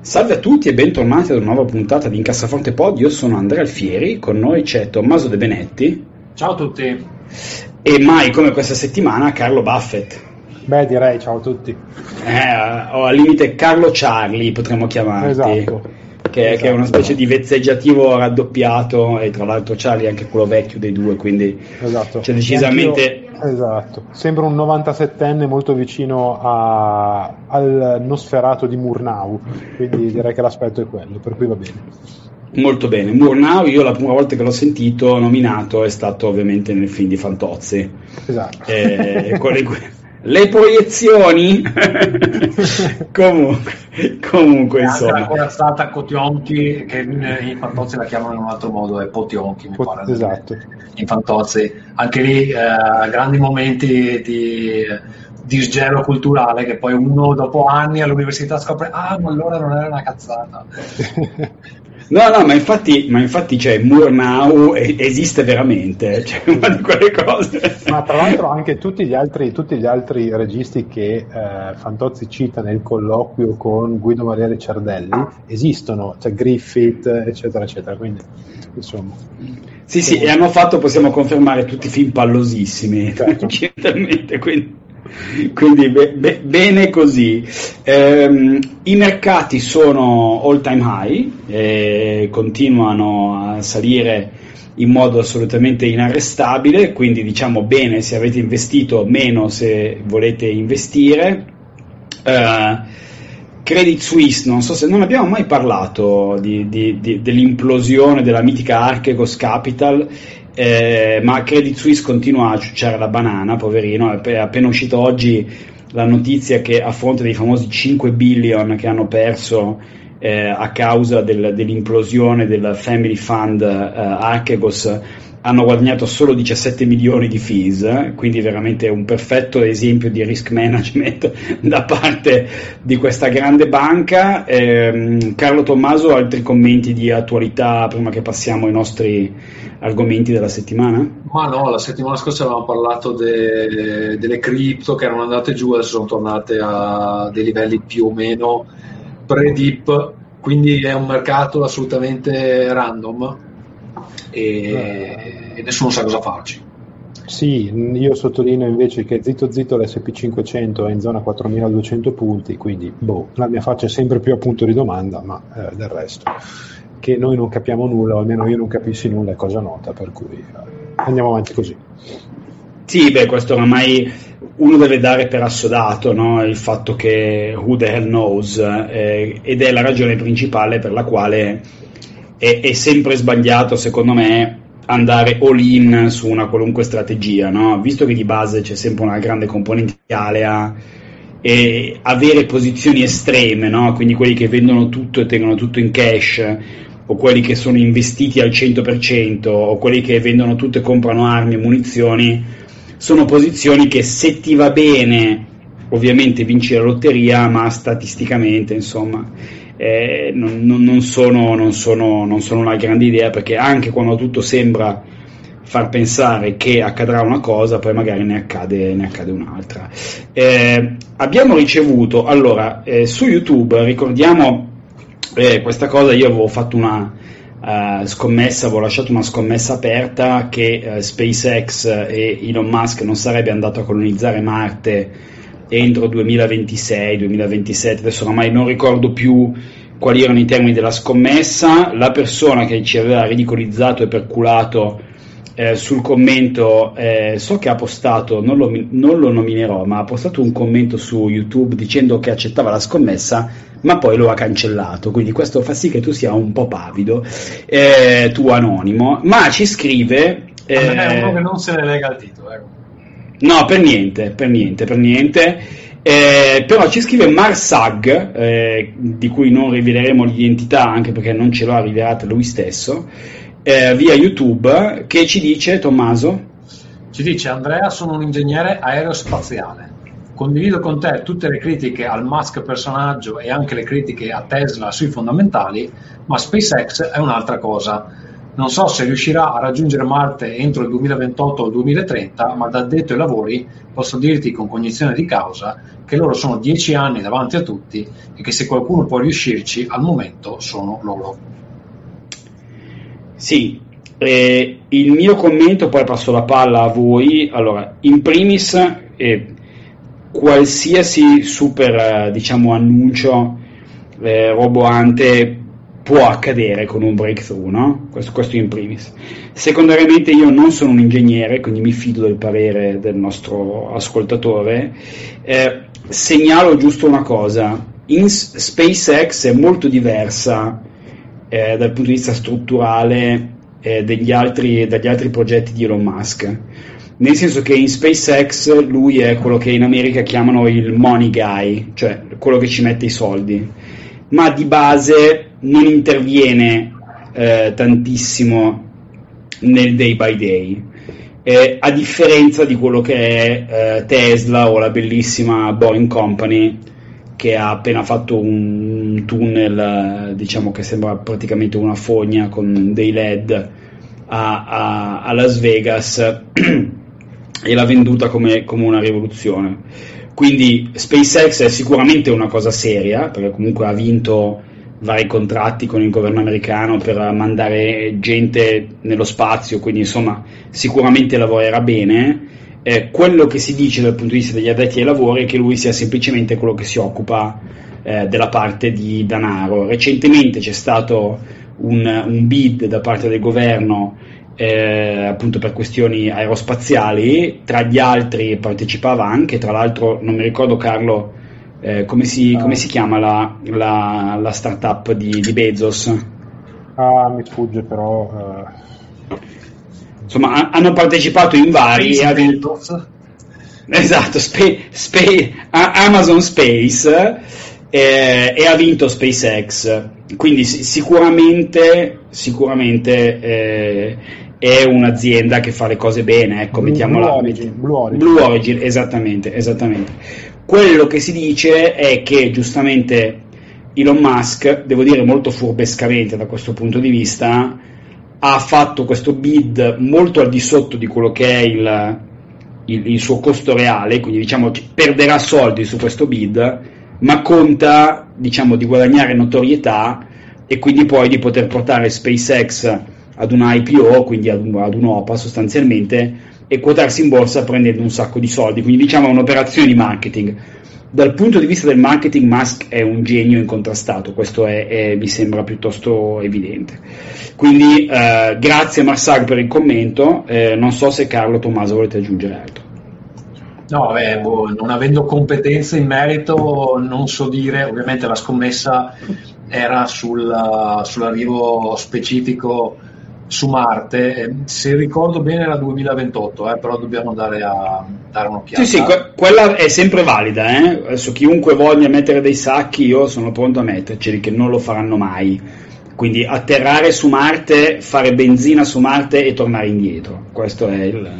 Salve a tutti e bentornati ad una nuova puntata di Incassaforte Pod. Io sono Andrea Alfieri, con noi c'è Tommaso De Benetti. Ciao a tutti. E mai come questa settimana Carlo Buffett. Beh, direi ciao a tutti. Eh, o al limite Carlo Charlie potremmo chiamarti. Esatto. Che, Esatto. che, è una specie di vezzeggiativo raddoppiato e tra l'altro Charlie è anche quello vecchio dei due, quindi Esatto. c'è decisamente... Esatto. Sembra un 97enne molto vicino a- al Nosferato di Murnau, quindi direi che l'aspetto è quello, per cui va bene. Molto bene, Murnau io la prima volta che l'ho sentito nominato è stato ovviamente nel film di Fantozzi. Esatto. Eh, con le, le proiezioni comunque, comunque insomma ancora stata Kotionki, che in, in Fantozzi la chiamano in un altro modo, è Potionki, mi Pot- pare. esatto. In Fantozzi. Anche lì eh, grandi momenti di disgelo culturale che poi uno dopo anni all'università scopre ah ma allora non era una cazzata no no ma infatti, ma infatti cioè, Murnau esiste veramente cioè una di quelle cose Ma tra l'altro anche tutti gli altri, tutti gli altri registi che eh, Fantozzi cita nel colloquio con Guido Maria Ricciardelli esistono, cioè Griffith, eccetera, eccetera. Quindi, insomma, sì sì e hanno fatto possiamo confermare tutti film pallosissimi Certo. quindi quindi be- be- bene così. Ehm, I mercati sono all time high, e continuano a salire in modo assolutamente inarrestabile, quindi diciamo bene se avete investito, meno se volete investire. Eh, Credit Suisse, non so se non abbiamo mai parlato di- di- di- dell'implosione della mitica Archegos Capital, eh, ma Credit Suisse continua a ciucciare la banana, poverino, è app- è appena uscita oggi la notizia che a fronte dei famosi 5 billion che hanno perso eh, a causa del- dell'implosione del Family Fund eh, Archegos hanno guadagnato solo 17 milioni di fees, eh, quindi veramente un perfetto esempio di risk management da parte di questa grande banca. Ehm, Carlo Tommaso, altri commenti di attualità prima che passiamo ai nostri argomenti della settimana? ma no la settimana scorsa avevamo parlato de- delle cripto che erano andate giù adesso sono tornate a dei livelli più o meno pre-dip quindi è un mercato assolutamente random e, e nessuno sa cosa farci Sì, io sottolineo invece che zitto zitto l'SP500 è in zona 4200 punti, quindi boh, la mia faccia è sempre più a punto di domanda, ma eh, del resto che noi non capiamo nulla, o almeno io non capissi nulla è cosa nota, per cui eh, andiamo avanti così. Sì, beh, questo oramai uno deve dare per assodato no? il fatto che who the hell knows eh, ed è la ragione principale per la quale è, è sempre sbagliato, secondo me, andare all in su una qualunque strategia, no? visto che di base c'è sempre una grande componente alea e avere posizioni estreme, no? quindi quelli che vendono tutto e tengono tutto in cash, o quelli che sono investiti al 100%, o quelli che vendono tutto e comprano armi e munizioni, sono posizioni che se ti va bene, ovviamente vinci la lotteria, ma statisticamente, insomma, eh, non, non- sono, non sono- non sono una grande idea, perché anche quando tutto sembra far pensare che accadrà una cosa, poi magari ne accade, ne accade un'altra. Eh, abbiamo ricevuto, allora, eh, su YouTube, ricordiamo eh, questa cosa, io avevo fatto una eh, scommessa, avevo lasciato una scommessa aperta che eh, SpaceX e Elon Musk non sarebbe andato a colonizzare Marte entro 2026-2027, adesso oramai non ricordo più quali erano i termini della scommessa, la persona che ci aveva ridicolizzato e perculato eh, sul commento, eh, so che ha postato, non lo, non lo nominerò, ma ha postato un commento su YouTube dicendo che accettava la scommessa, ma poi lo ha cancellato, quindi questo fa sì che tu sia un po' pavido, eh, tu anonimo, ma ci scrive... Me è eh, uno che non se ne lega il titolo ecco. No, per niente, per niente, per niente. Eh, però ci scrive Marsag, eh, di cui non riveleremo l'identità anche perché non ce l'ha rivelata lui stesso, eh, via YouTube, che ci dice, Tommaso? Ci dice Andrea, sono un ingegnere aerospaziale. Condivido con te tutte le critiche al Musk personaggio e anche le critiche a Tesla sui fondamentali, ma SpaceX è un'altra cosa. Non so se riuscirà a raggiungere Marte entro il 2028 o il 2030, ma da detto ai lavori posso dirti con cognizione di causa che loro sono dieci anni davanti a tutti e che se qualcuno può riuscirci al momento sono loro. Sì, eh, il mio commento, poi passo la palla a voi. Allora, in primis, eh, qualsiasi super eh, diciamo, annuncio eh, roboante può accadere con un breakthrough, no? questo, questo, in primis. Secondariamente io non sono un ingegnere, quindi mi fido del parere del nostro ascoltatore. Eh, segnalo giusto una cosa, in SpaceX è molto diversa eh, dal punto di vista strutturale eh, degli, altri, dagli altri progetti di Elon Musk nel senso che in SpaceX lui è quello che in America chiamano il money guy, cioè quello che ci mette i soldi, ma di base non interviene eh, tantissimo nel day by day. Eh, a differenza di quello che è eh, Tesla o la bellissima Boring Company che ha appena fatto un tunnel diciamo che sembra praticamente una fogna con dei led a, a, a Las Vegas e l'ha venduta come, come una rivoluzione. Quindi SpaceX è sicuramente una cosa seria, perché comunque ha vinto vari contratti con il governo americano per mandare gente nello spazio, quindi insomma sicuramente lavorerà bene. Eh, quello che si dice dal punto di vista degli addetti ai lavori è che lui sia semplicemente quello che si occupa eh, della parte di denaro. Recentemente c'è stato un, un bid da parte del governo eh, appunto per questioni aerospaziali, tra gli altri partecipava anche, tra l'altro non mi ricordo Carlo eh, come, si, ah. come, si, chiama la, la, la startup di, di, Bezos? Ah, mi sfugge però. Uh... Insomma, hanno partecipato in vari. Bezos. Esatto, Spe- Spe- Amazon Space eh, e ha vinto SpaceX. Quindi sicuramente, sicuramente eh, è un'azienda che fa le cose bene, ecco, Blue, mettiamola. Blue Origin, Blue Origin. Blue Origin, esattamente, esattamente. Quello che si dice è che giustamente Elon Musk, devo dire molto furbescamente da questo punto di vista, ha fatto questo bid molto al di sotto di quello che è il, il, il suo costo reale, quindi diciamo perderà soldi su questo bid, ma conta diciamo, di guadagnare notorietà e quindi poi di poter portare SpaceX ad un IPO, quindi ad, un, ad un'OPA sostanzialmente, e quotarsi in borsa prendendo un sacco di soldi. Quindi diciamo è un'operazione di marketing. Dal punto di vista del marketing, Musk è un genio incontrastato, questo è, è, mi sembra piuttosto evidente. Quindi eh, grazie Marsag per il commento, eh, non so se Carlo Tommaso volete aggiungere altro. No, beh, boh, non avendo competenze in merito non so dire, ovviamente la scommessa era sul, sull'arrivo specifico su Marte, se ricordo bene era 2028, eh, però dobbiamo dare, a, dare un'occhiata. Sì, sì, que- quella è sempre valida, eh? adesso chiunque voglia mettere dei sacchi io sono pronto a metterceli, che non lo faranno mai. Quindi atterrare su Marte, fare benzina su Marte e tornare indietro, questo è il,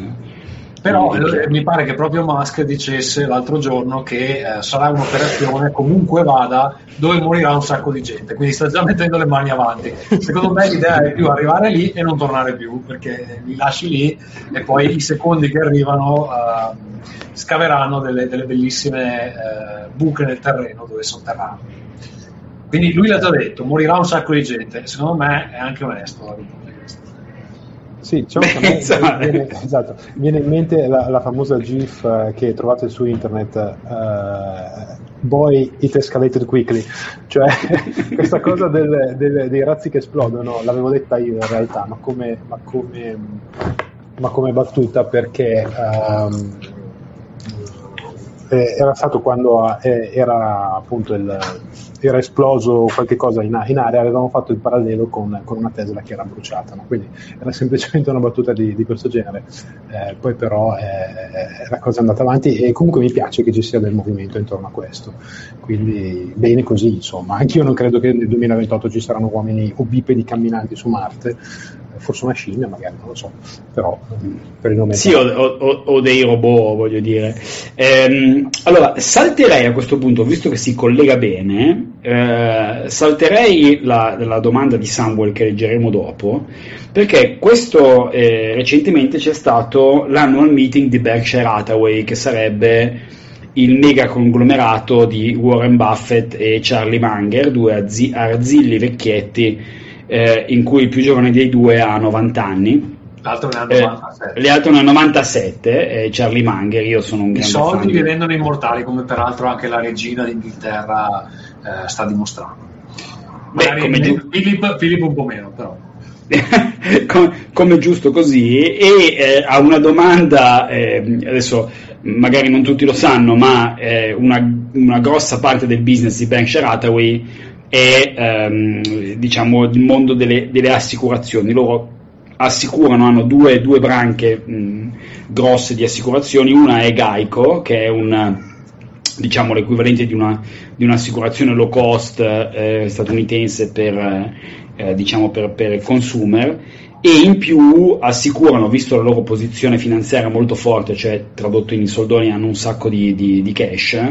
però eh, mi pare che proprio Musk dicesse l'altro giorno che eh, sarà un'operazione comunque vada dove morirà un sacco di gente, quindi sta già mettendo le mani avanti. Secondo me l'idea è più arrivare lì e non tornare più, perché li lasci lì e poi i secondi che arrivano eh, scaveranno delle, delle bellissime eh, buche nel terreno dove sotterrare. Quindi lui l'ha già detto, morirà un sacco di gente, secondo me è anche onesto. Sì, diciamo che a me viene, esatto, viene, in mente la, la famosa GIF uh, che trovate su internet, uh, Boy it escalated quickly, cioè questa cosa del, del, dei razzi che esplodono, l'avevo detta io in realtà, ma come, ma come, ma come battuta perché um, eh, era stato quando eh, era appunto il, era esploso qualche cosa in, in area, avevamo fatto il parallelo con, con, una Tesla che era bruciata, no? quindi era semplicemente una battuta di, di questo genere. Eh, poi però eh, la cosa è andata avanti e comunque mi piace che ci sia del movimento intorno a questo, quindi bene così insomma. Anch'io non credo che nel 2028 ci saranno uomini o bipedi camminanti su Marte, forse una scimmia magari, non lo so, però per il nome... Sì, o, o, o, dei robot, voglio dire. Ehm, allora, salterei a questo punto, visto che si collega bene, eh, salterei la, la, domanda di Samuel che leggeremo dopo, perché questo eh, recentemente c'è stato l'annual meeting di Berkshire Hathaway, che sarebbe il mega conglomerato di Warren Buffett e Charlie Munger, due arzilli vecchietti eh, in cui il più giovane dei due ha 90 anni. L'altro ne ha 97. Eh, l'altro ne ha 97, eh, Charlie Munger, io sono un grande I soldi che rendono immortali, come peraltro anche la regina d'Inghilterra eh, sta dimostrando. Beh, come giu- Philip, Philip un po' meno, però. come, giusto così e eh, a una domanda eh, adesso magari non tutti lo sanno ma eh, una, una, grossa parte del business di Berkshire Hathaway è ehm, diciamo, il mondo delle, delle, assicurazioni. Loro assicurano, hanno due, due branche mh, grosse di assicurazioni, una è Geico, che è un diciamo l'equivalente di, una, di un'assicurazione low cost eh, statunitense per, eh, diciamo per, per consumer. E in più assicurano, visto la loro posizione finanziaria molto forte, cioè tradotto in soldoni hanno un sacco di, di, di cash,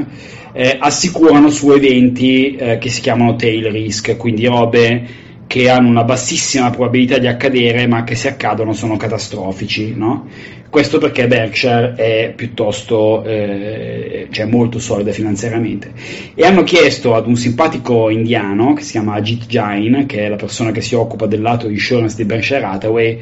eh, assicurano su eventi eh, che si chiamano tail risk, quindi robe che hanno una bassissima probabilità di accadere, ma che se accadono sono catastrofici. No? Questo perché Berkshire è piuttosto, eh, cioè molto solida finanziariamente. E hanno chiesto ad un simpatico indiano che si chiama Ajit Jain, che è la persona che si occupa del lato insurance di Berkshire Hathaway,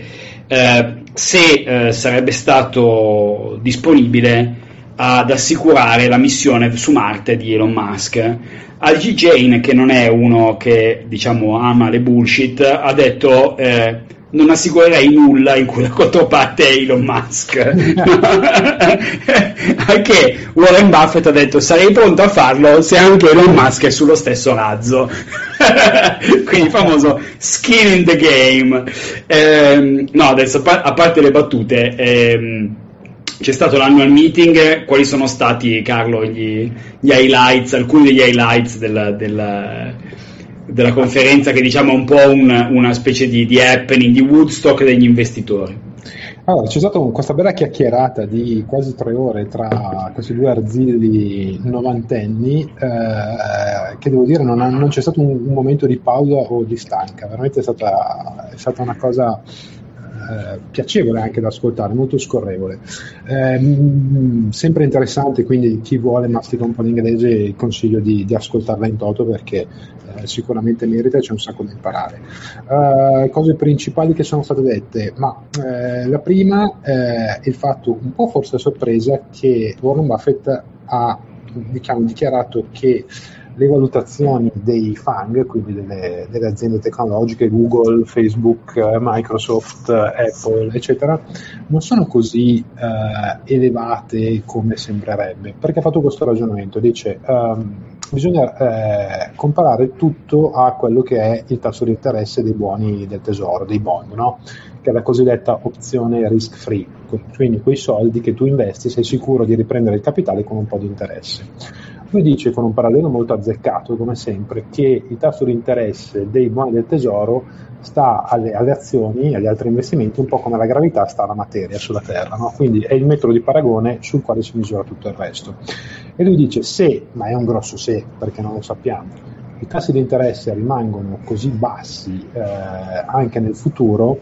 eh, se eh, sarebbe stato disponibile ad assicurare la missione su Marte di Elon Musk. Al G. Jane, che non è uno che diciamo ama le bullshit, ha detto eh, non assicurerei nulla in cui la controparte è Elon Musk. anche Warren Buffett ha detto sarei pronto a farlo se anche Elon Musk è sullo stesso razzo. Quindi famoso skin in the game. Eh, no, adesso a parte le battute. Ehm, c'è stato l'annual meeting, quali sono stati, Carlo, gli, gli highlights, alcuni degli highlights della, della, della conferenza che diciamo è un po' un, una specie di, di happening, di Woodstock degli investitori? Allora, c'è stata questa bella chiacchierata di quasi tre ore tra questi due arzilli novantenni, eh, che devo dire non, ha, non c'è stato un, un, momento di pausa o di stanca, veramente è stata, è stata una cosa eh, piacevole anche da ascoltare, molto scorrevole. Eh, sempre interessante, quindi chi vuole mastica un po' l'inglese consiglio di, di ascoltarla in toto perché eh, sicuramente merita e c'è un sacco da imparare. Uh, cose principali che sono state dette, ma eh, la prima è il fatto un po' forse sorpresa che Warren Buffett ha diciamo, dichiarato che le valutazioni dei FANG, quindi delle, delle, aziende tecnologiche, Google, Facebook, Microsoft, Apple, eccetera, non sono così eh, elevate come sembrerebbe, perché ha fatto questo ragionamento, dice um, bisogna eh, comparare tutto a quello che è il tasso di interesse dei buoni del tesoro, dei bond, no? che è la cosiddetta opzione risk free, quindi quei soldi che tu investi sei sicuro di riprendere il capitale con un po' di interesse. Lui dice con un parallelo molto azzeccato, come sempre, che il tasso di interesse dei buoni del tesoro sta alle, alle, azioni, agli altri investimenti, un po' come la gravità sta alla materia sulla Terra, no? quindi è il metodo di paragone sul quale si misura tutto il resto. E lui dice se, ma è un grosso se, perché non lo sappiamo, i tassi di interesse rimangono così bassi eh, anche nel futuro,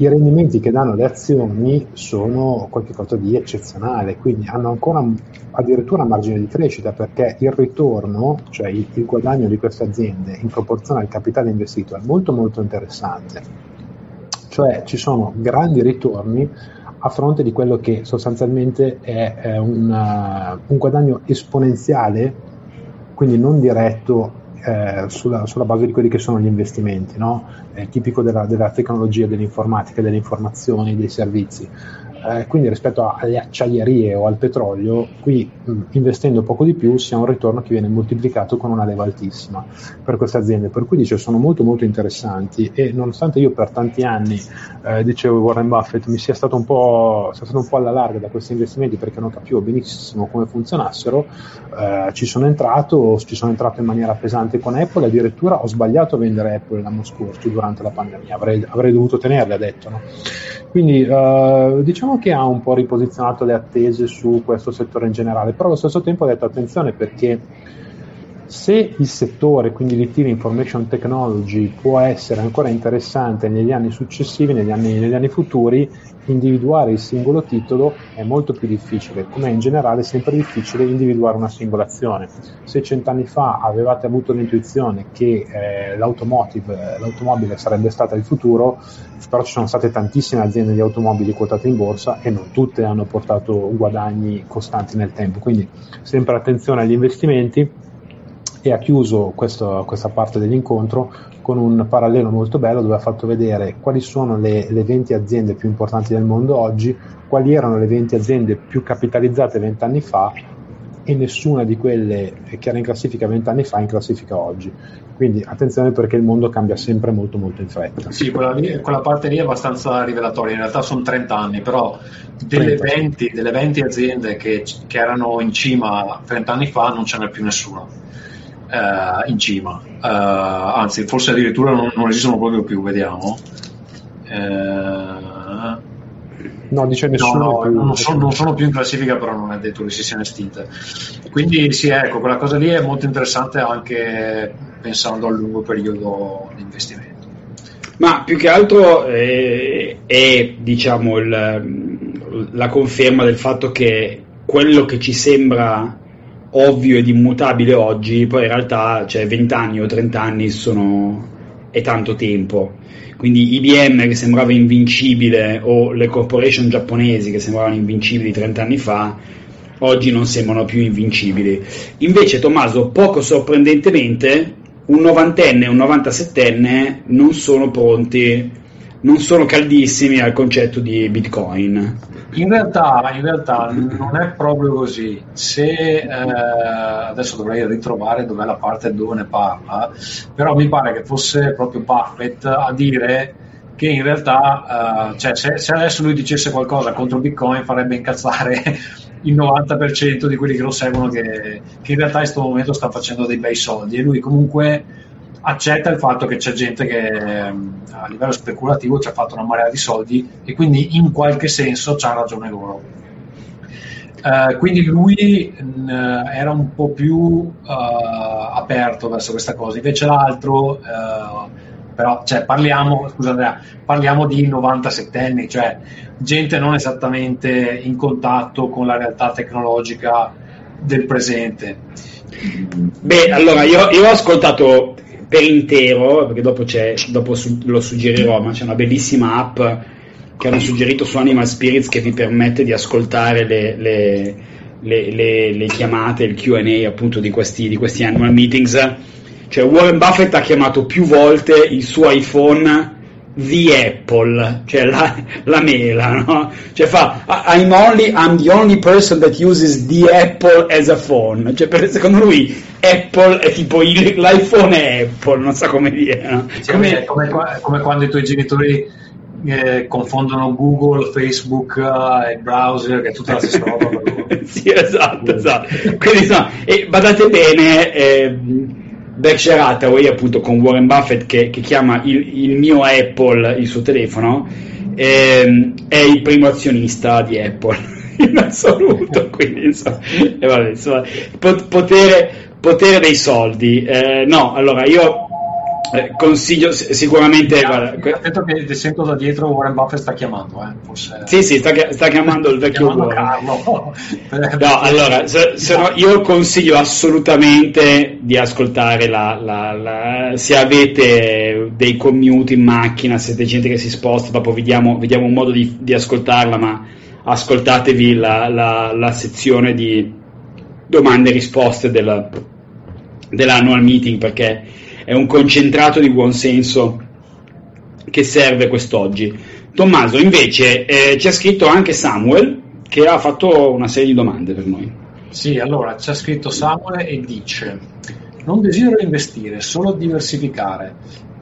i rendimenti che danno le azioni sono qualcosa di eccezionale, quindi hanno ancora addirittura margine di crescita perché il ritorno, cioè il, il guadagno di queste aziende in proporzione al capitale investito è molto molto interessante. Cioè ci sono grandi ritorni a fronte di quello che sostanzialmente è, è una, un guadagno esponenziale, quindi non diretto eh, sulla, sulla, base di quelli che sono gli investimenti, no? è tipico della, della, tecnologia, dell'informatica, delle informazioni, dei servizi. Eh, quindi rispetto alle acciaierie o al petrolio, qui mh, investendo poco di più si ha un ritorno che viene moltiplicato con una leva altissima per queste aziende, per cui dice sono molto molto interessanti e nonostante io per tanti anni eh, dicevo Warren Buffett mi sia stato un po', stato un po' alla larga da questi investimenti perché non capivo benissimo come funzionassero, eh, ci sono entrato, ci sono entrato in maniera pesante con Apple, addirittura ho sbagliato a vendere Apple l'anno scorso durante la pandemia, avrei, avrei dovuto tenerle, ha detto. No? Quindi uh, diciamo che ha un po' riposizionato le attese su questo settore in generale, però allo stesso tempo ha detto attenzione perché se il settore, quindi l'IT, l'Information Technology, può essere ancora interessante negli anni successivi, negli anni, negli anni futuri, individuare il singolo titolo è molto più difficile, come in generale è sempre difficile individuare una singola azione. Se cent'anni fa avevate avuto l'intuizione che eh, l'automobile sarebbe stata il futuro, però ci sono state tantissime aziende di automobili quotate in borsa e non tutte hanno portato guadagni costanti nel tempo, quindi sempre attenzione agli investimenti e ha chiuso questo, questa parte dell'incontro con un parallelo molto bello dove ha fatto vedere quali sono le, le 20 aziende più importanti del mondo oggi, quali erano le 20 aziende più capitalizzate vent'anni fa e nessuna di quelle che era in classifica vent'anni fa è in classifica oggi. Quindi attenzione perché il mondo cambia sempre molto molto in fretta. Sì, quella, lì, quella parte lì è abbastanza rivelatoria, in realtà sono 30 anni, però delle, 20, delle 20, aziende che, che erano in cima 30 anni fa non ce n'è più nessuna uh, in cima, uh, anzi forse addirittura non, non, esistono proprio più, vediamo. Uh, no, dice nessuno. No, no, non, sono, non, sono, più in classifica, però non è detto che si siano estinte. Quindi sì, ecco, quella cosa lì è molto interessante anche pensando al lungo periodo di investimento. Ma più che altro è, è diciamo, il, la conferma del fatto che quello che ci sembra ovvio ed immutabile oggi, poi in realtà cioè 20 anni o 30 anni sono, è tanto tempo. Quindi IBM che sembrava invincibile o le corporation giapponesi che sembravano invincibili 30 anni fa, oggi non sembrano più invincibili. Invece Tommaso, poco sorprendentemente, un novantenne e un novantasettenne non sono pronti, non sono caldissimi al concetto di Bitcoin. In realtà, in realtà non è proprio così. Se eh, adesso dovrei ritrovare dov'è la parte dove ne parla, però mi pare che fosse proprio Buffett a dire che in realtà, eh, cioè, se, se, adesso lui dicesse qualcosa contro Bitcoin farebbe incazzare il 90% di quelli che lo seguono, che, che in realtà in questo momento sta facendo dei bei soldi e lui comunque accetta il fatto che c'è gente che ehm, a livello speculativo ci ha fatto una marea di soldi e quindi in qualche senso c'ha ragione loro. Uh, quindi lui mh, era un po' più uh, aperto verso questa cosa, invece l'altro, uh, però cioè, parliamo, scusa Andrea, parliamo di 97 anni, cioè gente non esattamente in contatto con la realtà tecnologica del presente. Beh, allora io, io ho ascoltato per intero, perché dopo, dopo su, lo suggerirò, ma c'è una bellissima app che hanno suggerito su Animal Spirits che vi permette di ascoltare le, le, le, le chiamate, il QA appunto di questi, di questi annual meetings. Cioè Warren Buffett ha chiamato più volte il suo iPhone the Apple, cioè la, la mela, no? Cioè fa I'm, only, I'm the only person that uses the Apple as a phone, cioè per, secondo lui Apple è tipo il, l'iPhone è Apple, non sa come dire. No? Sì, come, come, come, quando i tuoi genitori eh, confondono Google, Facebook e uh, browser, che è tutta la stessa roba. sì, esatto, esatto. Quindi, insomma, e badate bene. Eh, Berkshire Hathaway appunto con Warren Buffett che, che chiama il, il, mio Apple il suo telefono ehm, è il primo azionista di Apple in assoluto quindi insomma, eh, vabbè, insomma potere, potere, dei soldi. Eh, no allora io eh, consiglio sicuramente. Guarda, detto che sento da dietro Warren Buffett sta chiamando. Eh, forse... Sì, sì, sta, sta chiamando il vecchio Warren. no, allora, se, se no, io consiglio assolutamente di ascoltare la, la, la, se avete dei commute in macchina, se siete gente che si sposta, dopo vediamo, vediamo un modo di, di, ascoltarla, ma ascoltatevi la, la sezione di domande e risposte della, dell'annual meeting perché è un concentrato di buonsenso che serve quest'oggi. Tommaso, invece, eh, ci ha scritto anche Samuel che ha fatto una serie di domande per noi. Sì, allora ci ha scritto Samuel e dice: Non desidero investire, solo diversificare.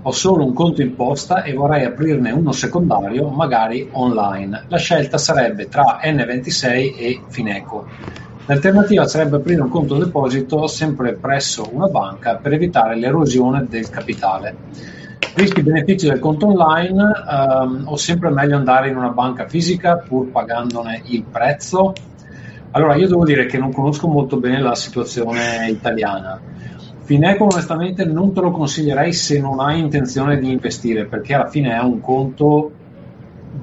Ho solo un conto in posta e vorrei aprirne uno secondario, magari online. La scelta sarebbe tra N26 e Fineco. L'alternativa sarebbe aprire un conto deposito sempre presso una banca per evitare l'erosione del capitale. Rischi e benefici del conto online ehm, o sempre meglio andare in una banca fisica pur pagandone il prezzo? Allora, io devo dire che non conosco molto bene la situazione italiana. Fineco onestamente non te lo consiglierei se non hai intenzione di investire, perché alla fine è un conto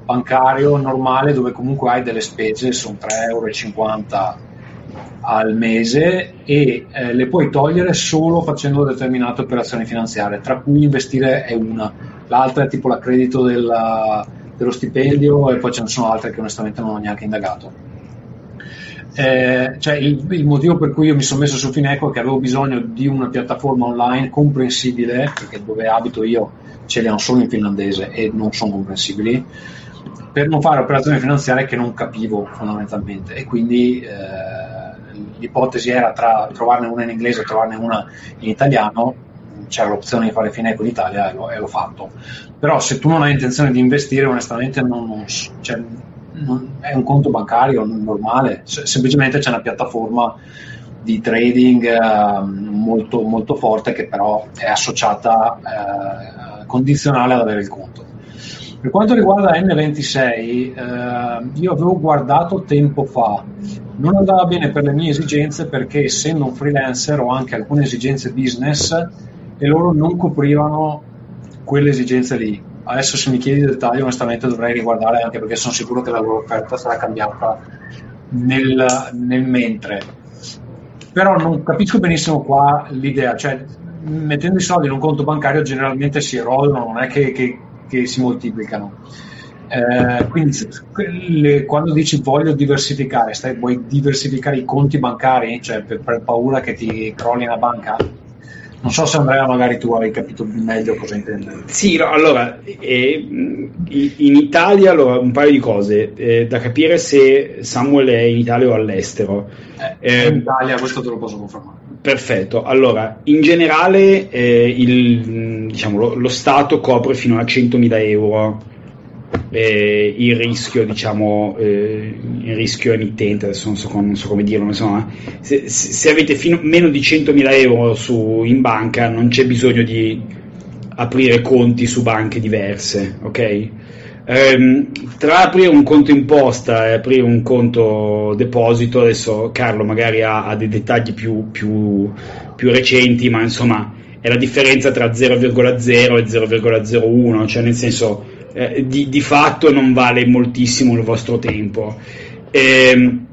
bancario normale dove comunque hai delle spese, sono 3,50 euro al mese e eh, le puoi togliere solo facendo determinate operazioni finanziarie, tra cui investire è una, l'altra è tipo l'accredito della, dello stipendio e poi ce ne sono altre che onestamente non ho neanche indagato. Eh, cioè il, il, motivo per cui io mi sono messo su Fineco è che avevo bisogno di una piattaforma online comprensibile, perché dove abito io ce le hanno solo in finlandese e non sono comprensibili, per non fare operazioni finanziarie che non capivo fondamentalmente. E quindi eh, l'ipotesi era tra trovarne una in inglese e trovarne una in italiano, c'era l'opzione di fare Fineco in Italia e l'ho, e l'ho fatto. Però se tu non hai intenzione di investire, onestamente non, non, cioè, non è un conto bancario normale, semplicemente c'è una piattaforma di trading eh, molto, molto forte che però è associata eh, condizionale ad avere il conto. Per quanto riguarda N26, eh, io avevo guardato tempo fa, non andava bene per le mie esigenze perché essendo un freelancer ho anche alcune esigenze business e loro non coprivano quelle esigenze lì. Adesso se mi chiedi dettagli onestamente dovrei riguardare anche perché sono sicuro che la loro offerta sarà cambiata nel, nel mentre. Però non capisco benissimo qua l'idea, cioè mettendo i soldi in un conto bancario generalmente si erodano, non è che, che che si moltiplicano. Eh, quindi le, quando dici voglio diversificare, stai, vuoi diversificare i conti bancari, cioè per, per, paura che ti crolli una banca? Non so se Andrea magari tu hai capito meglio cosa intende. Sì, no, allora, eh, in Italia allora, un paio di cose, eh, da capire se Samuel è in Italia o all'estero. Eh, in Italia, questo te lo posso confermare. Perfetto, allora in generale eh, il, diciamo, lo, lo, Stato copre fino a 100.000 euro eh, il rischio, diciamo, eh, il rischio emittente, adesso non so, non so come dirlo, insomma, se, se avete fino, meno di 100.000 euro su, in banca non c'è bisogno di aprire conti su banche diverse, ok? Ehm, tra aprire un conto imposta e aprire un conto deposito, adesso Carlo magari ha, ha dei dettagli più, più, più, recenti, ma insomma è la differenza tra 0,0 e 0,01, cioè nel senso eh, di, di, fatto non vale moltissimo il vostro tempo. Ehm,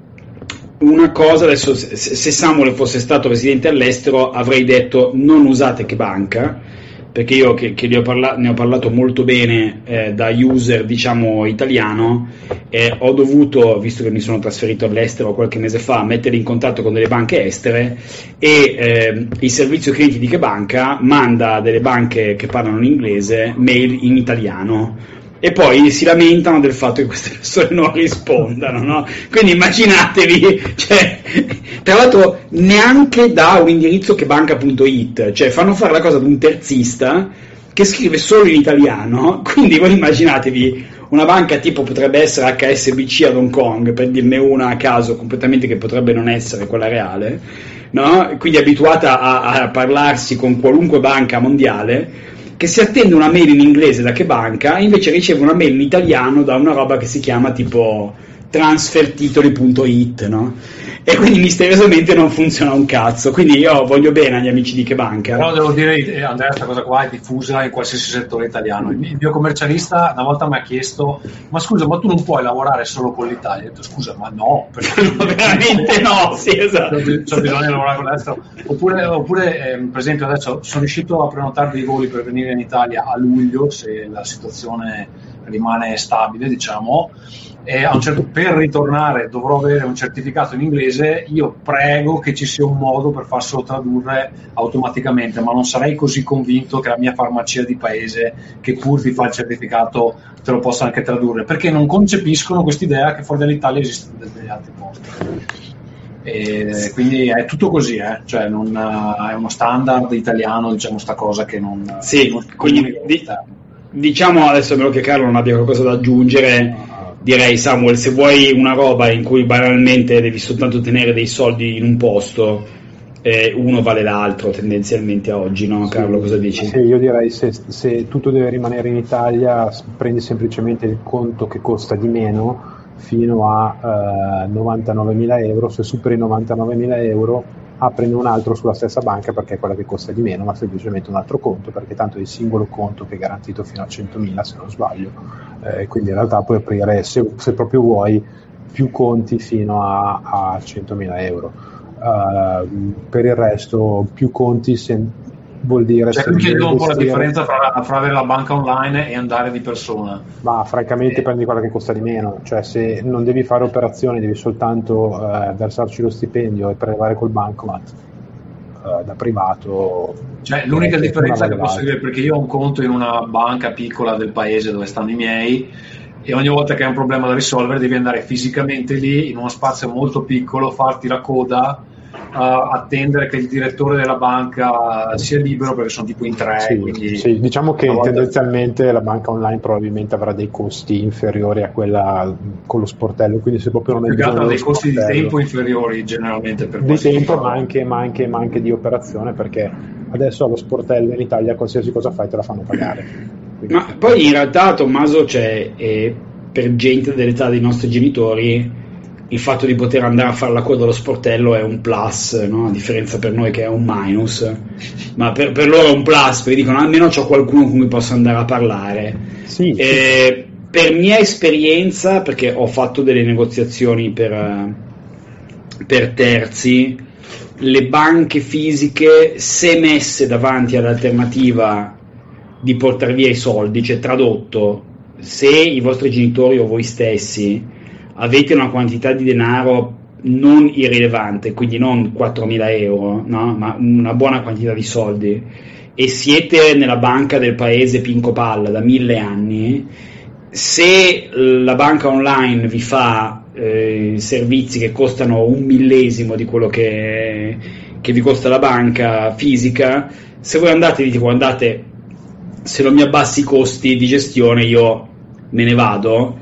una cosa adesso, se, se Samuel fosse stato residente all'estero avrei detto non usate che banca perché io che, che ho parla- ne ho parlato molto bene eh, da user diciamo italiano eh, ho dovuto, visto che mi sono trasferito all'estero qualche mese fa, mettere in contatto con delle banche estere e eh, il servizio clienti di che banca manda delle banche che parlano in inglese mail in italiano e poi si lamentano del fatto che queste persone non rispondano, no? Quindi immaginatevi, cioè, tra l'altro neanche da un indirizzo che banca.it, cioè fanno fare la cosa ad un terzista che scrive solo in italiano, quindi voi immaginatevi una banca tipo potrebbe essere HSBC ad Hong Kong, per dirne una a caso completamente che potrebbe non essere quella reale, no? quindi abituata a, a parlarsi con qualunque banca mondiale, che si attende una mail in inglese da che banca, invece riceve una mail in italiano da una roba che si chiama tipo transfertitoli.it, no? E quindi misteriosamente non funziona un cazzo. Quindi io voglio bene agli amici di che banca. Però devo dire, Andrea, questa cosa qua è diffusa in qualsiasi settore italiano. Il mio commercialista una volta mi ha chiesto: Ma scusa, ma tu non puoi lavorare solo con l'Italia? Ho detto, scusa, ma no, perché no, veramente no, sì, esatto. C'ho, bisogno di lavorare con l'estero. Oppure, oppure eh, per esempio, adesso sono riuscito a prenotare dei voli per venire in Italia a luglio se la situazione rimane stabile, diciamo, e certo, per ritornare dovrò avere un certificato in inglese, io prego che ci sia un modo per farselo tradurre automaticamente, ma non sarei così convinto che la mia farmacia di paese, che pur ti fa il certificato, te lo possa anche tradurre, perché non concepiscono quest'idea che fuori dall'Italia esiste degli altri posti. E quindi è tutto così, eh? cioè non, è uno standard italiano, diciamo, sta cosa che non... Sì, non quindi di, diciamo adesso, a meno che Carlo non abbia qualcosa da aggiungere direi Samuel, se vuoi una roba in cui banalmente devi soltanto tenere dei soldi in un posto, eh, uno vale l'altro tendenzialmente oggi, no? Carlo, cosa dici? Sì, io direi se, se tutto deve rimanere in Italia, prendi semplicemente il conto che costa di meno fino a eh, 99.000 euro, se superi i 99.000 euro aprine un altro sulla stessa banca perché è quella che costa di meno, ma semplicemente un altro conto perché tanto è il singolo conto che è garantito fino a 100.000 se non sbaglio, eh, quindi in realtà puoi aprire se, se, proprio vuoi più conti fino a, a 100.000 euro. Uh, per il resto più conti se, vuol dire... Cioè, qui chiedo un po' la differenza fra, fra, avere la banca online e andare di persona. Ma francamente eh. prendi quella che costa di meno, cioè se non devi fare operazioni devi soltanto eh, versarci lo stipendio e prelevare col bancomat eh, da privato. Cioè, l'unica differenza che posso dire, perché io ho un conto in una banca piccola del paese dove stanno i miei e ogni volta che hai un problema da risolvere devi andare fisicamente lì in uno spazio molto piccolo, farti la coda attendere che il direttore della banca sia libero perché sono tipo in tre. Sì, quindi sì. Diciamo che volta... tendenzialmente la banca online probabilmente avrà dei costi inferiori a quella con lo sportello, quindi se proprio non è ha dei costi di tempo inferiori generalmente per di tempo ma anche, ma, anche, ma anche di operazione perché adesso allo sportello in Italia qualsiasi cosa fai te la fanno pagare. Quindi... Ma poi in realtà Tommaso c'è eh, per gente dell'età dei nostri genitori il fatto di poter andare a fare la coda allo sportello è un plus, no? a differenza per noi che è un minus, ma per, per loro è un plus, perché dicono almeno c'ho qualcuno con cui posso andare a parlare. Sì, eh, Per mia esperienza, perché ho fatto delle negoziazioni per, per terzi, le banche fisiche, se messe davanti all'alternativa di portare via i soldi, cioè tradotto, se i vostri genitori o voi stessi avete una quantità di denaro non irrilevante, quindi non 4.000 euro, no? ma una buona quantità di soldi, e siete nella banca del paese Pinco Palla da mille anni, se la banca online vi fa eh, servizi che costano un millesimo di quello che, che, vi costa la banca fisica, se voi andate e dite guardate, se non mi abbassi i costi di gestione io me ne vado,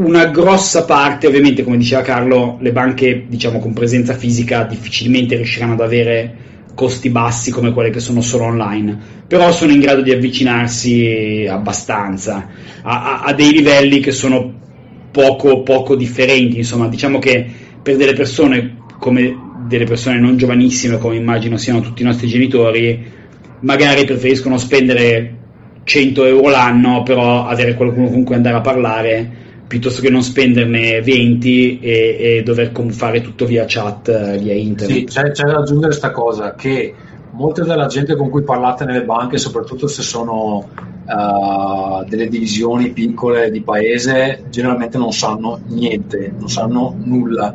una grossa parte, ovviamente, come diceva Carlo, le banche diciamo con presenza fisica difficilmente riusciranno ad avere costi bassi come quelle che sono solo online, però sono in grado di avvicinarsi abbastanza a, a, a dei livelli che sono poco, poco differenti. Insomma, diciamo che per delle persone come delle persone non giovanissime, come immagino siano tutti i nostri genitori, magari preferiscono spendere 100 euro l'anno, però avere qualcuno con cui andare a parlare piuttosto che non spenderne 20 e, e dover fare tutto via chat, eh, via internet. Sì, c'è, c'è da aggiungere questa cosa che molta della gente con cui parlate nelle banche, soprattutto se sono uh, delle divisioni piccole di paese, generalmente non sanno niente, non sanno nulla.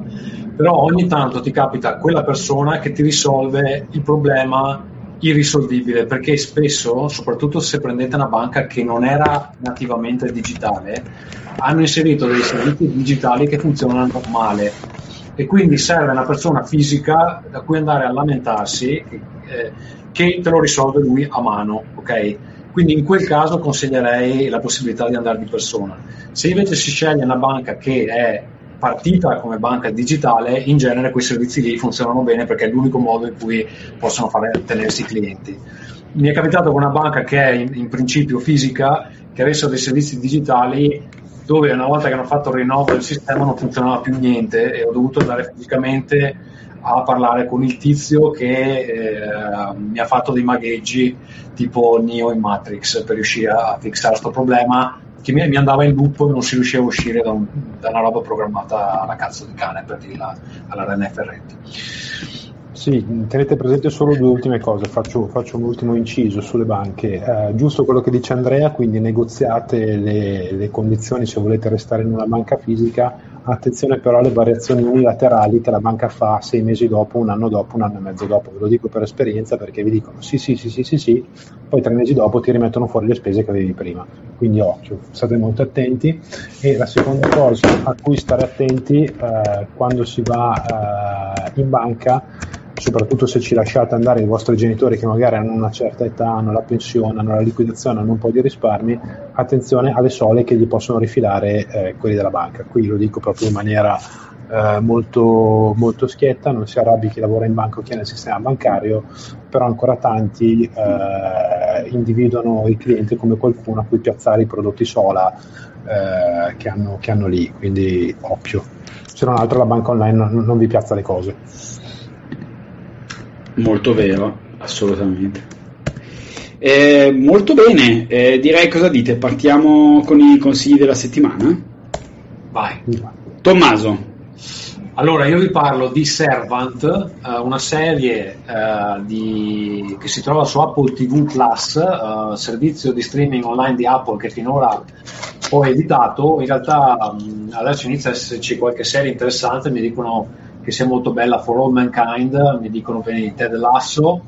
Però ogni tanto ti capita quella persona che ti risolve il problema irrisolvibile perché spesso, soprattutto se prendete una banca che non era nativamente digitale, hanno inserito dei servizi digitali che funzionano male e quindi serve una persona fisica da cui andare a lamentarsi eh, che te lo risolve lui a mano, ok? Quindi in quel caso consiglierei la possibilità di andare di persona. Se invece si sceglie una banca che è partita come banca digitale, in genere quei servizi lì funzionano bene perché è l'unico modo in cui possono fare tenersi i clienti. Mi è capitato con una banca che è in, in principio fisica, che avesse dei servizi digitali dove una volta che hanno fatto il rinnovo del sistema non funzionava più niente e ho dovuto andare fisicamente a parlare con il tizio che eh, mi ha fatto dei magheggi tipo Neo in Matrix per riuscire a fissare questo problema che mi, mi, andava in loop e non si riusciva a uscire da, un, da, una roba programmata alla cazzo di cane per dirla alla René Ferretti Sì, tenete presente solo due ultime cose, faccio, faccio un ultimo inciso sulle banche. Eh, giusto quello che dice Andrea, quindi negoziate le, le, condizioni se volete restare in una banca fisica, attenzione però alle variazioni unilaterali che la banca fa sei mesi dopo, un anno dopo, un anno e mezzo dopo. Ve lo dico per esperienza perché vi dicono sì, sì, sì, sì, sì, sì, poi tre mesi dopo ti rimettono fuori le spese che avevi prima. Quindi occhio, state molto attenti. E la seconda cosa a cui stare attenti eh, quando si va eh, in banca soprattutto se ci lasciate andare i vostri genitori che magari hanno una certa età, hanno la pensione, hanno la liquidazione, hanno un po' di risparmi, attenzione alle sole che gli possono rifilare eh, quelli della banca. Qui lo dico proprio in maniera eh, molto, molto schietta, non si arrabbi chi lavora in banca o chi è nel sistema bancario, però ancora tanti eh, individuano il cliente come qualcuno a cui piazzare i prodotti sola eh, che hanno, che, hanno, lì, quindi occhio. Se non altro la banca online non, non vi piazza le cose. Molto vero, assolutamente. Eh, molto bene, eh, direi cosa dite? Partiamo con i consigli della settimana? Vai. Tommaso. Allora, io vi parlo di Servant, eh, una serie eh, di, che si trova su Apple TV Plus, eh, servizio di streaming online di Apple che finora ho editato. In realtà mh, adesso inizia ad esserci qualche serie interessante, mi dicono che sia molto bella For All Mankind, mi dicono bene di Ted Lasso,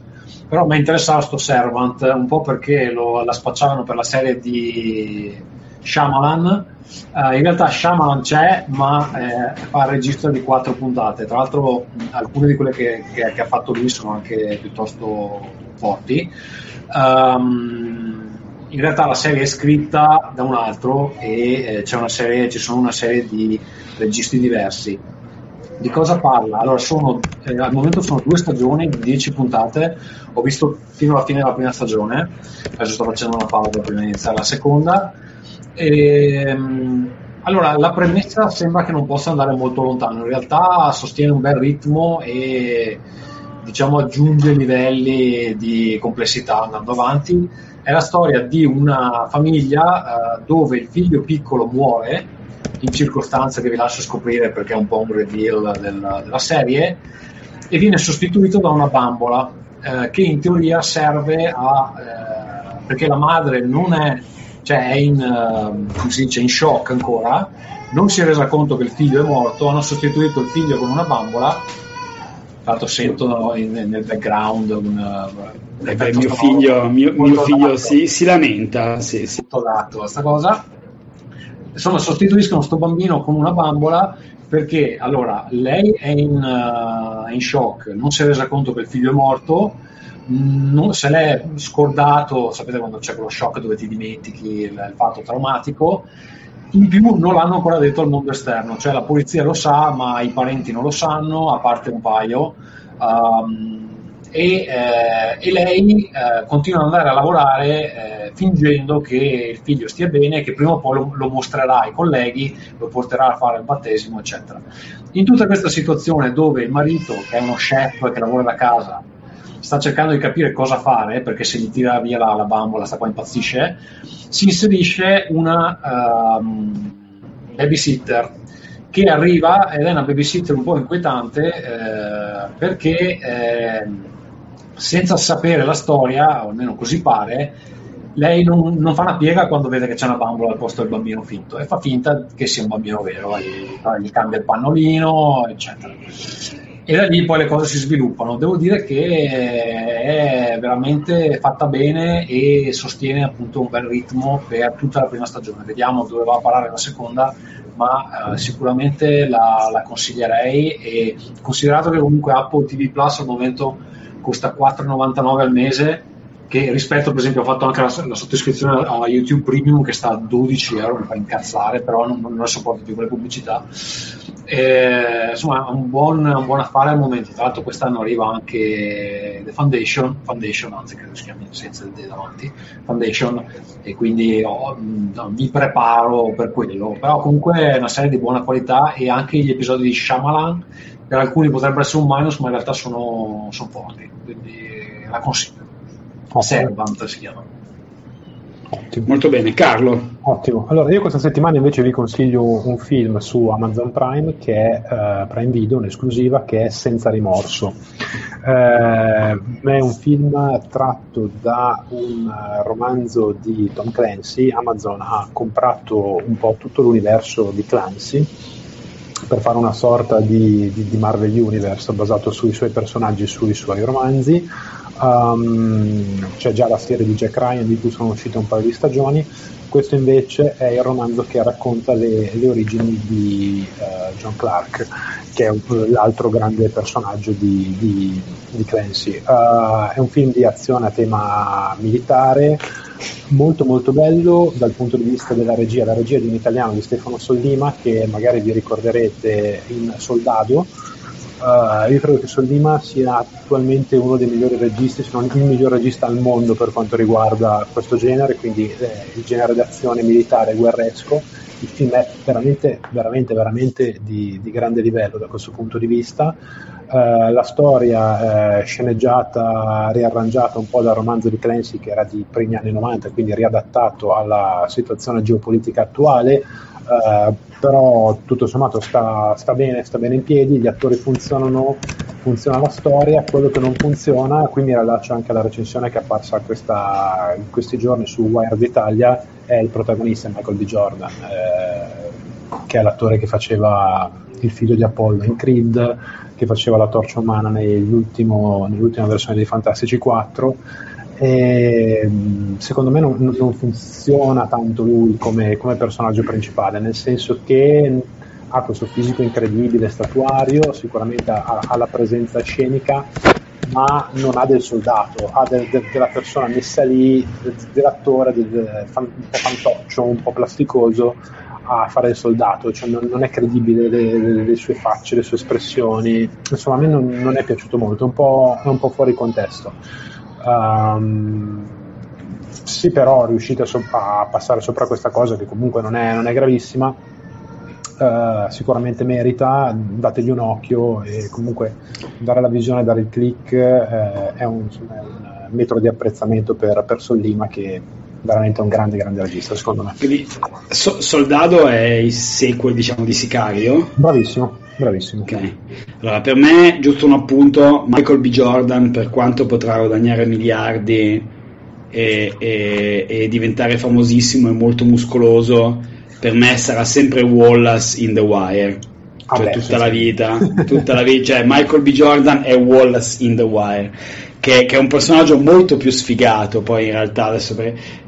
però mi interessava sto Servant un po' perché lo, la spacciavano per la serie di Shyamalan, uh, in realtà Shyamalan c'è ma eh, fa il registro di quattro puntate, tra l'altro alcune di quelle che, che, che, ha fatto lui sono anche piuttosto forti. Um, in realtà la serie è scritta da un altro e eh, una serie, ci sono una serie di registi diversi di cosa parla? Allora, sono, eh, al momento sono due stagioni di 10 puntate, ho visto fino alla fine della prima stagione, adesso sto facendo una pausa prima di iniziare la seconda. E, ehm, allora, la premessa sembra che non possa andare molto lontano, in realtà sostiene un bel ritmo e diciamo aggiunge livelli di complessità andando avanti. È la storia di una famiglia eh, dove il figlio piccolo muore in circostanze che vi lascio scoprire perché è un po' un reveal della, della serie, e viene sostituito da una bambola eh, che in teoria serve a... Eh, perché la madre non è, cioè è in, uh, dice, in shock ancora, non si è resa conto che il figlio è morto, hanno sostituito il figlio con una bambola, l'altro sento in, nel background un... Mio figlio, mio, mio figlio si, si, lamenta. Sì, sì. dato questa cosa insomma sostituiscono questo bambino con una bambola perché allora lei è in, uh, in shock, non si è resa conto che il figlio è morto, mm, non, se l'è scordato, sapete quando c'è quello shock dove ti dimentichi il, il fatto traumatico, in più non l'hanno ancora detto al mondo esterno, cioè la polizia lo sa ma i parenti non lo sanno, a parte un paio. Um, e, eh, e lei eh, continua ad andare a lavorare eh, fingendo che il figlio stia bene che prima o poi lo, lo, mostrerà ai colleghi, lo porterà a fare il battesimo, eccetera. In tutta questa situazione dove il marito, che è uno chef che lavora da casa, sta cercando di capire cosa fare perché se gli tira via la, la bambola, sta qua impazzisce, si inserisce una um, babysitter che arriva ed è una babysitter un po' inquietante eh, perché eh, senza sapere la storia, o almeno così pare, lei non, non, fa una piega quando vede che c'è una bambola al posto del bambino finto e fa finta che sia un bambino vero, gli, gli cambia il pannolino, eccetera. E da lì poi le cose si sviluppano. Devo dire che è veramente fatta bene e sostiene appunto un bel ritmo per tutta la prima stagione. Vediamo dove va a parare la seconda, ma eh, sicuramente la, la consiglierei e considerato che comunque Apple TV Plus al momento costa 4,99 al mese che rispetto per esempio ho fatto anche la, la, sottoscrizione a YouTube Premium che sta a 12 euro mi fa incazzare però non, non sopporto più quelle pubblicità. E, insomma è un buon, un buon, affare al momento. Tra l'altro quest'anno arriva anche The Foundation Foundation anzi credo si chiami senza il D davanti Foundation e quindi oh, mi preparo per quello. Però comunque è una serie di buona qualità e anche gli episodi di Shyamalan per alcuni potrebbero essere un minus ma in realtà sono, sono forti. Quindi la consiglio. Servant si chiama Ottimo. Molto bene, Carlo. Ottimo. Allora, io questa settimana invece vi consiglio un film su Amazon Prime che è uh, Prime Video, un'esclusiva, che è Senza rimorso. Uh, è un film tratto da un romanzo di Tom Clancy. Amazon ha comprato un po' tutto l'universo di Clancy per fare una sorta di, di, di Marvel Universe basato sui suoi personaggi sui suoi romanzi Um, c'è già la serie di Jack Ryan di cui sono uscite un paio di stagioni, questo invece è il romanzo che racconta le, le origini di uh, John Clark, che è un, l'altro grande personaggio di, di, di Clancy. Uh, è un film di azione a tema militare, molto molto bello dal punto di vista della regia, la regia di un italiano di Stefano Soldima che magari vi ricorderete in Soldado Uh, io credo che Soldima sia attualmente uno dei migliori registi, se non il miglior regista al mondo per quanto riguarda questo genere, quindi eh, il genere d'azione militare guerresco. Il film è veramente, veramente, veramente di, di grande livello da questo punto di vista. Uh, la storia è sceneggiata, riarrangiata un po' dal romanzo di Clancy che era di primi anni 90, quindi riadattato alla situazione geopolitica attuale Uh, però tutto sommato sta, sta, bene, sta bene in piedi, gli attori funzionano, funziona la storia, quello che non funziona, qui mi rilascio anche alla recensione che è apparsa questa, in questi giorni su Wired Italia, è il protagonista Michael B. Jordan, eh, che è l'attore che faceva il figlio di Apollo in Creed, che faceva la torcia umana nell'ultima versione dei Fantastici 4 e secondo me non, non, funziona tanto lui come, come, personaggio principale, nel senso che ha questo fisico incredibile, statuario, sicuramente ha, ha la presenza scenica, ma non ha del soldato, ha de, de, della persona messa lì, de, dell'attore un po' fantoccio, un po' plasticoso a fare il soldato, cioè non, non è credibile le, le, le, sue facce, le sue espressioni, insomma a me non, non è piaciuto molto, è un po', un po fuori contesto. Um, sì, però riuscite a, so- a, passare sopra questa cosa che comunque non è, non è gravissima. Uh, sicuramente merita, dategli un occhio e comunque dare la visione, dare il click uh, è, un, insomma, è, un, metodo di apprezzamento per, per Sollima che veramente un grande grande regista secondo me. Quindi so- Soldado è il sequel diciamo di Sicario? Bravissimo bravissimo. Ok. Allora per me giusto un appunto Michael B. Jordan per quanto potrà guadagnare miliardi e, e, e diventare famosissimo e molto muscoloso per me sarà sempre Wallace in The Wire. Cioè Vabbè, tutta, la vita, tutta la vita cioè Michael B. Jordan è Wallace in The Wire che, che, è un personaggio molto più sfigato poi in realtà adesso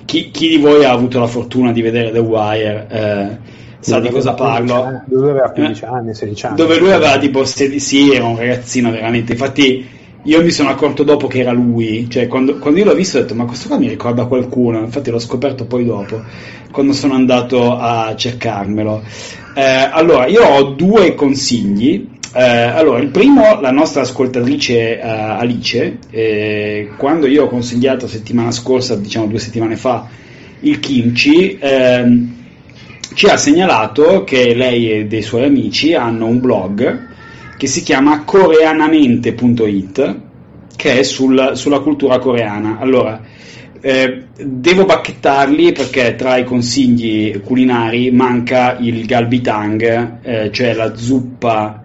chi, chi, di voi ha avuto la fortuna di vedere The Wire eh, sa di cosa parlo? dove aveva 15 anni 16 anni. dove lui aveva tipo 16 sì era un ragazzino veramente. Infatti io mi sono accorto dopo che era lui cioè quando, quando io l'ho visto ho detto ma questo qua mi ricorda qualcuno? Infatti l'ho scoperto poi dopo quando sono andato a cercarmelo. Eh, allora io ho due consigli eh, allora, il primo, la nostra ascoltatrice uh, Alice, eh, quando io ho consigliato settimana scorsa, diciamo due settimane fa, il kimchi, eh, ci ha segnalato che lei e dei suoi amici hanno un blog che si chiama coreanamente.it, che è sul, sulla cultura coreana. Allora, eh, devo bacchettarli perché tra i consigli culinari manca il galbitang, eh, cioè la zuppa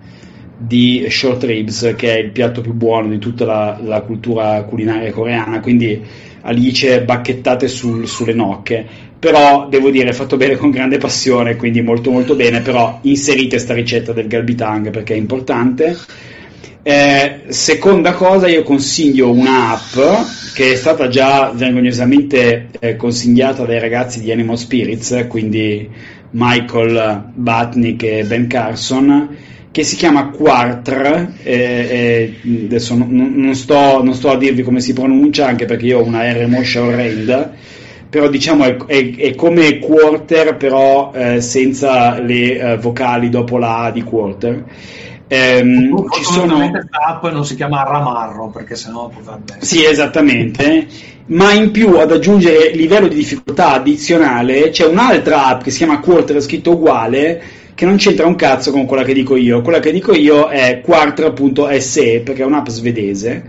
di short ribs, che è il piatto più buono di tutta la, la cultura culinaria coreana, quindi Alice bacchettate sul, sulle nocche. Però devo dire, fatto bene con grande passione, quindi molto molto bene, però inserite sta ricetta del galbitang perché è importante. Eh, seconda cosa, io consiglio un'app che è stata già vergognosamente eh, consigliata dai ragazzi di Animal Spirits, quindi Michael Batnick e Ben Carson, che si chiama Quartr, eh, eh, adesso non, non, sto, non, sto, a dirvi come si pronuncia, anche perché io ho una R moscia orrenda, però diciamo è, è, è come quarter, però eh, senza le eh, vocali dopo la A di quarter. Ehm, ci sono app non si chiama Ramarro perché sennò potrebbe sì esattamente ma in più ad aggiungere livello di difficoltà addizionale c'è un'altra app che si chiama Quarter scritto uguale che non c'entra un cazzo con quella che dico io. Quella che dico io è quartra.se perché è un'app svedese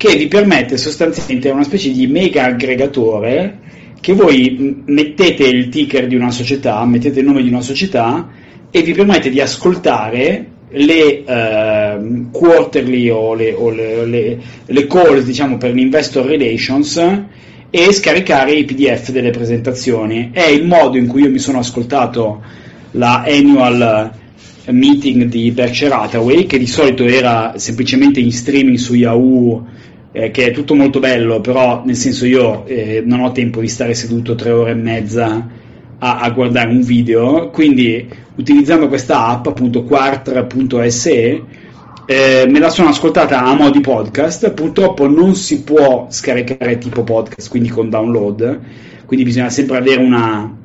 che vi permette sostanzialmente una specie di mega aggregatore che voi mettete il ticker di una società, mettete il nome di una società e vi permette di ascoltare le uh, quarterly o le, o le, le, le calls diciamo, per l'investor relations e scaricare i PDF delle presentazioni. È il modo in cui io mi sono ascoltato la annual meeting di Berkshire Hathaway, che di solito era semplicemente in streaming su Yahoo, eh, che è tutto molto bello, però nel senso io eh, non ho tempo di stare seduto tre ore e mezza a, a guardare un video, quindi utilizzando questa app, appunto quart.se, eh, me la sono ascoltata a mo' di podcast, purtroppo non si può scaricare tipo podcast, quindi con download, quindi bisogna sempre avere una,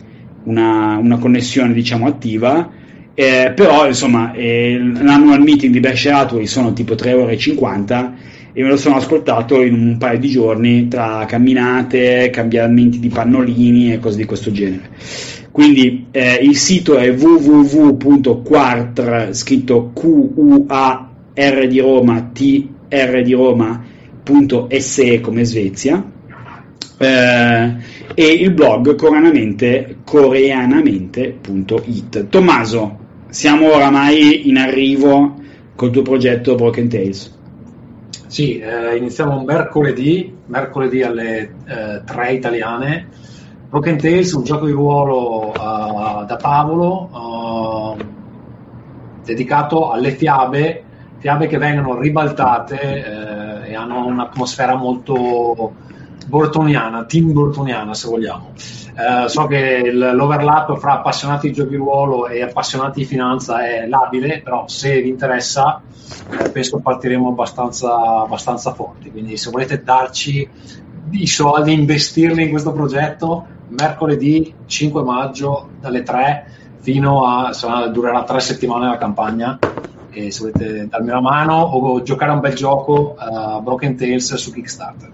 una, una connessione diciamo attiva, eh, però insomma eh, l'annual meeting di Berkshire Hathaway sono tipo 3 ore e 50 e me lo sono ascoltato in un paio di giorni tra camminate, cambiamenti di pannolini e cose di questo genere. Quindi eh, il sito è www.quart, scritto Q-U-A-R di Roma, T-R di Roma.se come Svezia. Eh, e il blog coreanamente, coreanamente.it. Tommaso, siamo oramai in arrivo col tuo progetto Broken Tales. Sì, eh, iniziamo mercoledì, mercoledì alle eh, 3 italiane. Broken Tales, un gioco di ruolo uh, da tavolo uh, dedicato alle fiabe, fiabe che vengono ribaltate eh, e hanno un'atmosfera molto bortoniana, team bortoniana se vogliamo. Eh, so che l'overlap fra appassionati di giochi di ruolo e appassionati di finanza è labile, però se vi interessa eh, penso partiremo abbastanza, abbastanza forti, quindi se volete darci i soldi, investirli in questo progetto, mercoledì 5 maggio dalle 3 fino a, sarà, durerà tre settimane la campagna e se volete darmi una mano o giocare a un bel gioco uh, Broken Tales su Kickstarter.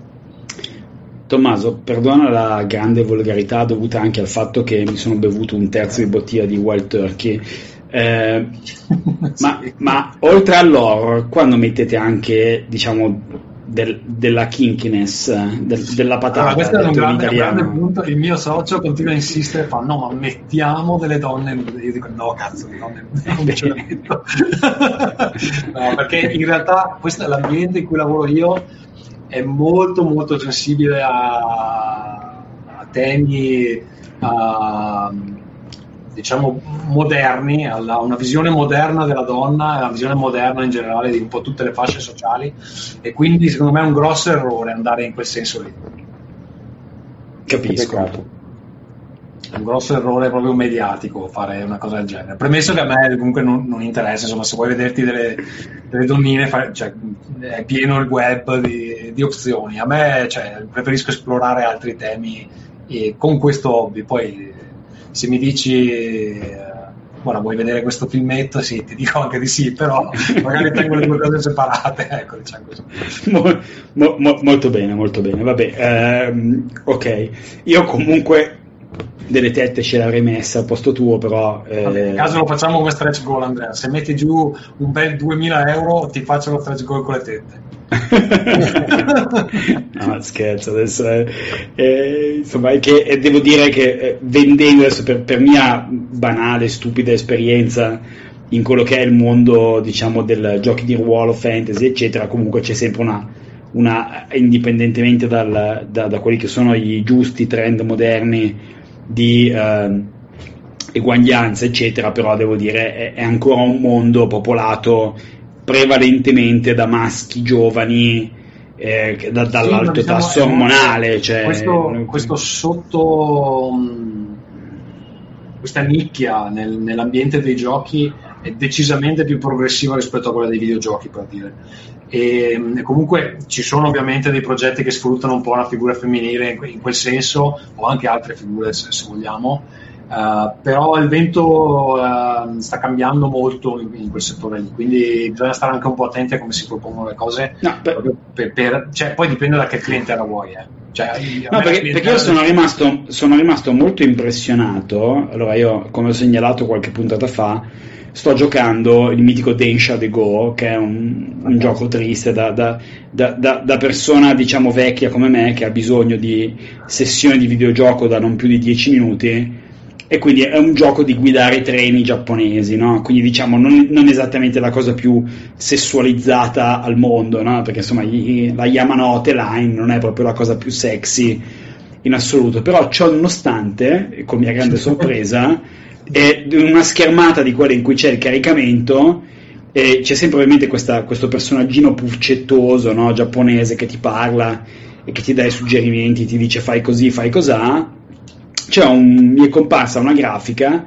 Tommaso, perdona la grande volgarità dovuta anche al fatto che mi sono bevuto un terzo di bottiglia di Wild Turkey. Eh, ma, ma, oltre all'horror, quando mettete anche, diciamo, del, della kinkiness, del, della patata. Allora, questo è un grande, un grande, punto. Il mio socio continua a insistere: fa no, ma mettiamo delle donne nude. Io dico: no, cazzo, di donne nude non ce le metto. no, perché in realtà questo è l'ambiente in cui lavoro io è molto molto sensibile a, a temi a, diciamo moderni, a una visione moderna della donna, una visione moderna in generale di un po' tutte le fasce sociali. E quindi secondo me è un grosso errore andare in quel senso lì. Capisco un grosso errore proprio mediatico fare una cosa del genere. Premesso che a me comunque non, non interessa, insomma, se vuoi vederti delle, delle donnine, fai, cioè, è pieno il web di, di opzioni. A me cioè, preferisco esplorare altri temi con questo hobby. Poi se mi dici eh, guarda vuoi vedere questo filmetto sì ti dico anche di sì però magari tengo le due cose separate ecco diciamo mo, mo, molto bene molto bene vabbè ehm, ok io comunque delle tette ce l'avrei messa al posto tuo, però... Eh... Vabbè, in caso lo facciamo come stretch goal, Andrea. Se metti giù un bel 2000 euro, ti faccio lo stretch goal con le tette. no, scherzo, adesso è, è, insomma, è che, è, devo dire che eh, vendendo adesso per, per, mia banale, stupida esperienza in quello che è il mondo, diciamo, del giochi di ruolo, fantasy, eccetera, comunque c'è sempre una, una indipendentemente dal, da, da quelli che sono i giusti trend moderni di eh, eguaglianza, eccetera, però devo dire è, è, ancora un mondo popolato prevalentemente da maschi giovani. Eh, da, dall'alto sì, diciamo, tasso ormonale cioè, questo, questo sotto questa nicchia nel, nell'ambiente dei giochi è decisamente più progressiva rispetto a quella dei videogiochi per dire e, e, comunque ci sono ovviamente dei progetti che sfruttano un po' la figura femminile in, quel senso o anche altre figure se, se vogliamo Uh, però il vento uh, sta cambiando molto in, in, quel settore lì, quindi bisogna stare anche un po' attenti a come si propongono le cose. No, per... Per, per, cioè, poi dipende da che clientela vuoi. Eh. Cioè, no, perché, perché, io sono rimasto, sono rimasto molto impressionato. Allora, io, come ho segnalato qualche puntata fa, sto giocando il mitico Densha The Go, che è un, un gioco triste da, da, da, da, persona diciamo vecchia come me che ha bisogno di sessioni di videogioco da non più di 10 minuti e quindi è un gioco di guidare i treni giapponesi, no? quindi diciamo non, non, esattamente la cosa più sessualizzata al mondo, no? perché insomma gli, la Yamanote Line non è proprio la cosa più sexy in assoluto, però ciò nonostante, con mia grande sorpresa, è una schermata di quella in cui c'è il caricamento e c'è sempre ovviamente questa, questo personaggino puccettoso no? giapponese che ti parla e che ti dà i suggerimenti, ti dice fai così, fai cos'ha un, mi è comparsa una grafica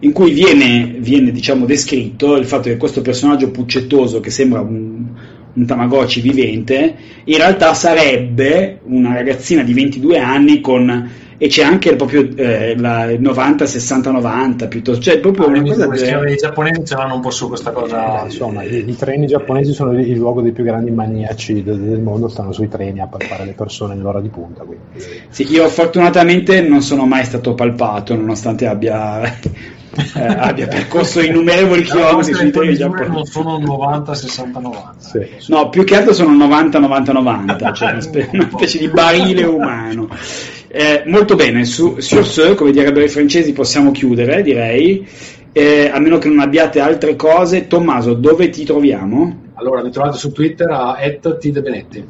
in cui viene, viene diciamo, descritto il fatto che questo personaggio puccettoso che sembra un, un Tamagotchi vivente, in realtà sarebbe una ragazzina di 22 anni con e c'è anche proprio eh, la 90 60 90 piuttosto cioè proprio ah, una cosa de... i giapponesi ce l'hanno un po' su questa cosa eh, insomma i, i, treni giapponesi sono il, il, luogo dei più grandi maniaci del, del, mondo stanno sui treni a palpare le persone nell'ora di punta quindi. sì io fortunatamente non sono mai stato palpato nonostante abbia eh, abbia percorso innumerevoli chilometri sui treni giapponesi non sono 90 60 90 sì. no più che altro sono 90 90 90 cioè una, spe- una specie di barile umano eh, molto bene, su, sur ce, come direbbero i francesi, possiamo chiudere, direi. Eh, a meno che non abbiate altre cose. Tommaso, dove ti troviamo? Allora, mi trovate su Twitter a @tdebenetti.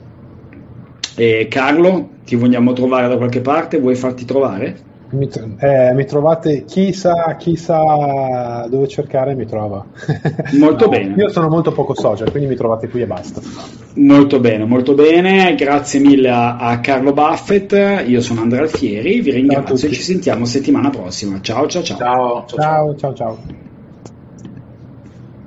E Carlo, ti vogliamo trovare da qualche parte? Vuoi farti trovare? Mi, eh, mi, trovate, chissà, chissà dove cercare, mi trova. Molto no, bene. Io sono molto poco social, quindi mi trovate qui e basta. Molto bene, molto bene. Grazie mille a, a Carlo Buffett. Io sono Andrea Alfieri, vi ringrazio e ci sentiamo settimana prossima. Ciao, ciao, ciao. Ciao, ciao, ciao. ciao, ciao.